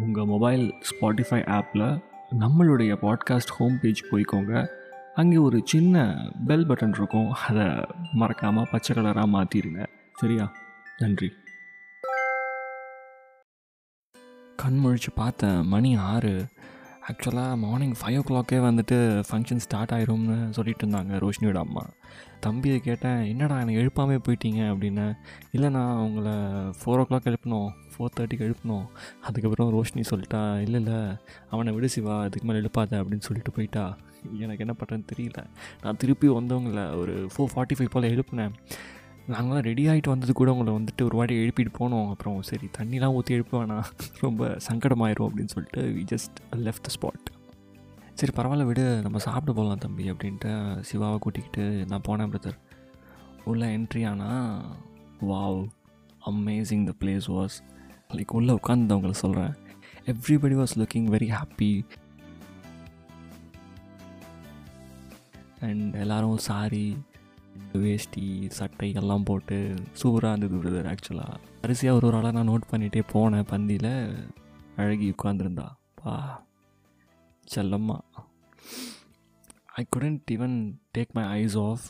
உங்கள் mobile Spotify ஆப்பில் நம்மளுடைய பாட்காஸ்ட் ஹோம் பேஜ் போய்க்கோங்க. அங்கே ஒரு சின்ன பெல் பட்டன் இருக்கும். அதை மறக்காமல் பச்சை கலராக மாற்றிடுங்க சரியா? நன்றி. கண் முழிச்சு பார்த்தேன் மணி ஆறு. ஆக்சுவலாக மார்னிங் ஃபைவ் ஓ கிளாக்கே வந்துட்டு ஃபங்க்ஷன் ஸ்டார்ட் ஆயிரும்னு சொல்லிட்டு இருந்தாங்க ரோஷினியோட அம்மா. தம்பியை கேட்டேன் என்னடா எனக்கு எழுப்பாமே போயிட்டீங்க? அப்படின்னு. இல்லை நான் அவங்கள ஃபோர் ஓ கிளாக் எழுப்பணும் ஃபோர் தேர்ட்டிக்கு எழுப்பணும். அதுக்கப்புறம் ரோஷினி சொல்லிட்டா இல்லை இல்லை அவனை விடு சிவா அதுக்கு மேலே எழுப்பாத அப்படின்னு சொல்லிட்டு போயிட்டா. எனக்கு என்ன பண்ணுறேன்னு தெரியல. நான் திருப்பி வந்தவங்கள ஒரு ஃபோர் ஃபார்ட்டி ஃபைவ் போல் எழுப்புனேன். நாங்களாம் ரெடி ஆகிட்டு வந்தது கூட உங்களை வந்துட்டு ஒரு வாட்டி எழுப்பிட்டு போனோம். அப்புறம் சரி தண்ணிலாம் ஊற்றி எழுப்ப வேணாம். ரொம்ப சங்கடமாயிரும் அப்படின்னு சொல்லிட்டு we just left the spot சரி பரவாயில்ல விடு நம்ம சாப்பிட போகலாம் தம்பி அப்படின்ட்டு சிவாவை கூட்டிக்கிட்டு நான் போனேன் பிரதர் உள்ளே என்ட்ரி ஆனால் wow amazing the place was like உள்ளே உட்காந்துவங்களை சொல்கிறேன் everybody was looking very happy and எல்லோரும் சாரி வேஷ்டி சட்டை எல்லாம் போட்டு சூப்பராக இருந்தது பிரதர் ஆக்சுவலாக அரிசியாக ஒரு ஒரு ஆளாக நான் நோட் பண்ணிகிட்டே போனேன் பந்தியில். அழகி உட்காந்துருந்தா பா செல்லம்மா. I couldn't even take my eyes off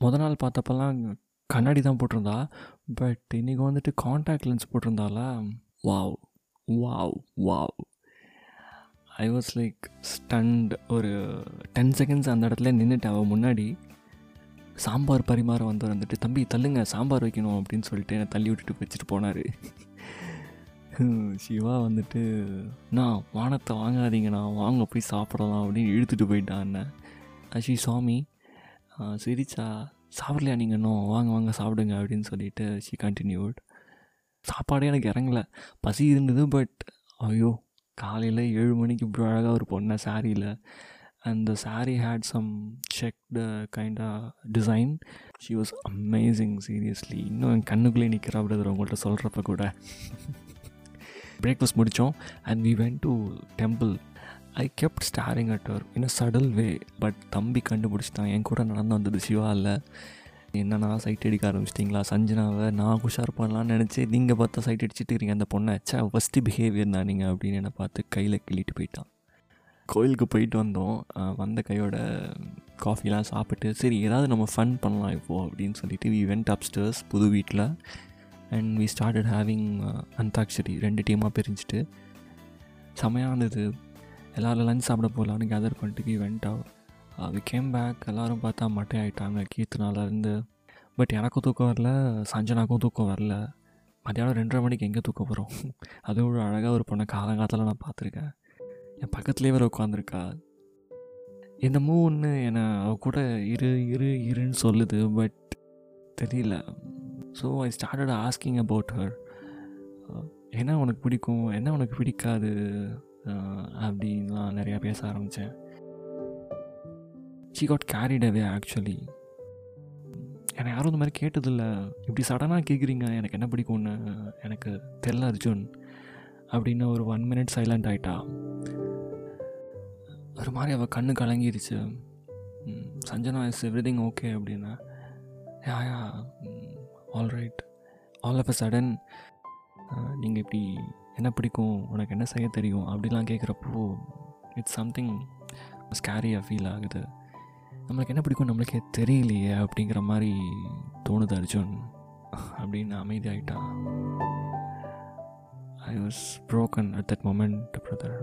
முத நாள் பார்த்தப்பெல்லாம் கண்ணாடி தான் போட்டிருந்தா. பட் இன்றைக்கி வந்துட்டு contact lens போட்டிருந்தால wow wow wow I was like stunned ஒரு டென் செகண்ட்ஸ் அந்த இடத்துல நின்றுட்டு அவள் முன்னாடி. சாம்பார் பரிமாற வந்து வந்துட்டு தம்பி தள்ளுங்க சாம்பார் வைக்கணும் அப்படின்னு சொல்லிட்டு என்னை தள்ளி விட்டுட்டு வச்சுட்டு போனார். சிவா வந்துட்டு நான் வானத்தை வாங்காதீங்கண்ணா வாங்க போய் சாப்பிடலாம் அப்படின்னு இழுத்துட்டு போயிட்டான் என்ன அஷி சுவாமி சிரிச்சா சாப்பிடலையா நீங்கள் இன்னும்? வாங்க வாங்க சாப்பிடுங்க அப்படின்னு சொல்லிட்டு ஷி கண்டினியூட் சாப்பாடே எனக்கு இறங்கலை. பசி இருந்தது பட் ஐயோ காலையில் ஏழு மணிக்கு இப்படி அழகாக ஒரு பொண்ணை சாரியில் and the sari had some checked kind of design she was amazing seriously இன்னும் என் கண்ணுக்குள்ளே நிற்கிறா அப்படிங்கிற உங்கள்கிட்ட சொல்கிறப்ப கூட. பிரேக்ஃபாஸ்ட் முடித்தோம் and we went to temple I kept staring at her in a subtle way but தம்பி கண்டுபிடிச்சிட்டான். என் கூட நடந்து வந்தது சிவா இல்லை. என்னன்னா சைட் அடிக்க ஆரம்பிச்சிட்டிங்களா? சஞ்சனாவை நான் உஷார் பண்ணலான்னு நினச்சி நீங்கள் பார்த்தா சைட் அடிச்சுட்டு இருக்கீங்க அந்த பொண்ணை. சே ஃபஸ்ட்டு பிஹேவியர் தான் நீங்கள் அப்படின்னு என்னை பார்த்து கையில் கிள்ளிட்டு போயிட்டான். கோயிலுக்கு போயிட்டு வந்தோம். வந்த கையோட காஃபிலாம் சாப்பிட்டு சரி ஏதாவது நம்ம ஃபன் பண்ணலாம் இப்போது அப்படின்னு சொல்லிட்டு வி வெண்ட் அப்ஸ்டர்ஸ் புது வீட்டில் and we started having Antakshari ரெண்டு டீமாக பிரிஞ்சுட்டு. செமையானது எல்லோரும் லஞ்ச் சாப்பிட போகலான்னு கேதர் பண்ணிட்டு we went we came back எல்லோரும் பார்த்தா மட்டை ஆகிட்டாங்க கீர்த்தனாலேருந்து பட் எனக்கும் தூக்கம் வரல சஞ்சனாக்கும் தூக்கம் வரல. மத்தியானம் ரெண்டரை மணிக்கு எங்கே தூக்கம் போகிறோம் அதுவும் அழகாக ஒரு பொண்ணை காலங்காலத்தில் நான் பார்த்துருக்கேன். என் பக்கத்துலேயே வேறு உட்காந்துருக்கா இந்த ஒன்று என்னை அவ கூட இரு இரு இருன்னு சொல்லுது பட் தெரியல. So I started asking about her என்ன உனக்கு பிடிக்கும்? என்ன உனக்கு பிடிக்காது? அப்படின்லாம் நிறையா பேச ஆரம்பித்தேன் she got carried away actually என்னை யாரும் இந்த மாதிரி கேட்டதில்ல. இப்படி சடனாக கேட்குறீங்க எனக்கு என்ன பிடிக்கும்னு எனக்கு தெரில அர்ஜுன். அப்படின்னு ஒரு ஒன் மினிட் சைலண்ட் ஆகிட்டா ஒரு மாதிரி அவள் கண்ணு கலங்கிருச்சு. Sanjana is everything okay அப்படின்னா yeah yeah all right all of a sudden நீங்கள் இப்படி என்ன பிடிக்கும்? உனக்கு என்ன செய்ய தெரியும்? அப்படிலாம் கேட்குறப்போ இட்ஸ் சம்திங் ஸ்கேரியாக ஃபீல் ஆகுது. நம்மளுக்கு என்ன பிடிக்கும்? நம்மளுக்கே தெரியலையே அப்படிங்கிற மாதிரி தோணுது அர்ஜுன். அப்படின்னு அமைதியாயிட்டான் I was broken at that moment brother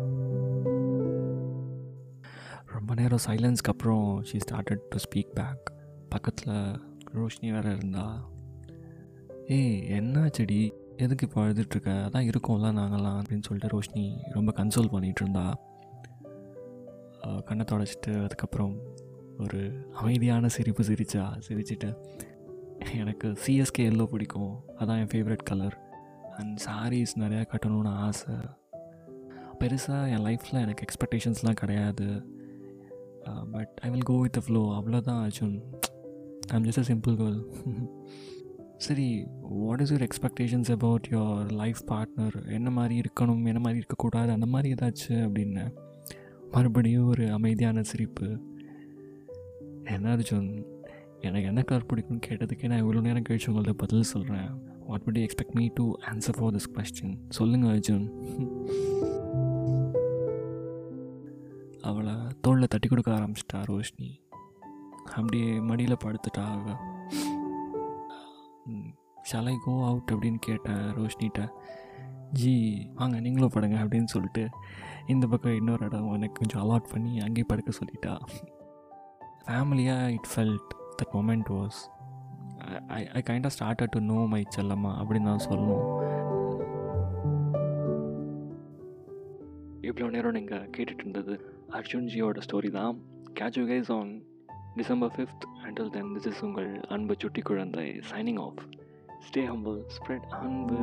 ரொம்ப நேரம் சைலன்ஸ்க்கு அப்புறம் she started to speak back பக்கத்தில் ரோஷினி வேறு இருந்தா. ஏய் என்ன செடி எதுக்கு இப்போ அழுதுட்ருக்க அதான் இருக்கோம்ல நாங்கள்லாம் அப்படின்னு சொல்லிட்டு ரோஷினி ரொம்ப கன்சோல் பண்ணிகிட்டு இருந்தா கண்ணை தொடச்சிட்டு அதுக்கப்புறம் ஒரு அமைதியான சிரிப்பு சிரிச்சா சிரிச்சிட்டு எனக்கு சிஎஸ்கே எல்லோ பிடிக்கும். அதான் என் ஃபேவரட் கலர் அண்ட் சாரீஸ் நிறையா கட்டணும்னு ஆசை. பெருசாக என் லைஃப்பில் எனக்கு எக்ஸ்பெக்டேஷன்ஸ்லாம் கிடையாது. But I will go with the flow அவ்வளோதான் Arjun. I'm just a simple girl சரி what is your expectations about your life partner என்ன மாதிரி இருக்கணும் என்ன மாதிரி இருக்கக்கூடாது அந்த மாதிரி ஏதாச்சும் அப்படின்னு. மறுபடியும் ஒரு அமைதியான சிரிப்பு. என்ன அர்ஜுன்? எனக்கு என்ன கலர் பிடிக்கும்னு கேட்டதுக்கே நான் இவ்வளோ நேரம் கழிச்சு உங்கள்ட்ட பதில் சொல்கிறேன் what would you expect me to answer for this question சொல்லுங்கள் அர்ஜுன். அவளை தோளில் தட்டி கொடுக்க ஆரம்பிச்சிட்டா ரோஷினி. அப்படியே மடியில் படுத்துட்டா அவ ஷலை கோ அவுட் அப்படின்னு கேட்டேன் ரோஷினிகிட்ட ஜி வாங்க நீங்களும் படுங்க அப்படின்னு சொல்லிட்டு இந்த பக்கம் இன்னொரு இடம் எனக்கு கொஞ்சம் அலாட் பண்ணி அங்கேயே படுக்க சொல்லிட்டா. ஃபேமிலியாக it felt that moment was I I kind of started to know my Chellamma அப்படின்னு தான் சொல்லணும். இவ்வளோ நேரம் நீங்கள் கேட்டுட்டு இருந்தது அர்ஜுன்ஜியோட ஸ்டோரி தான் catch you guys on December fifth until then this is உங்கள் அன்பு சுட்டி குழந்தை signing off stay humble spread அன்பு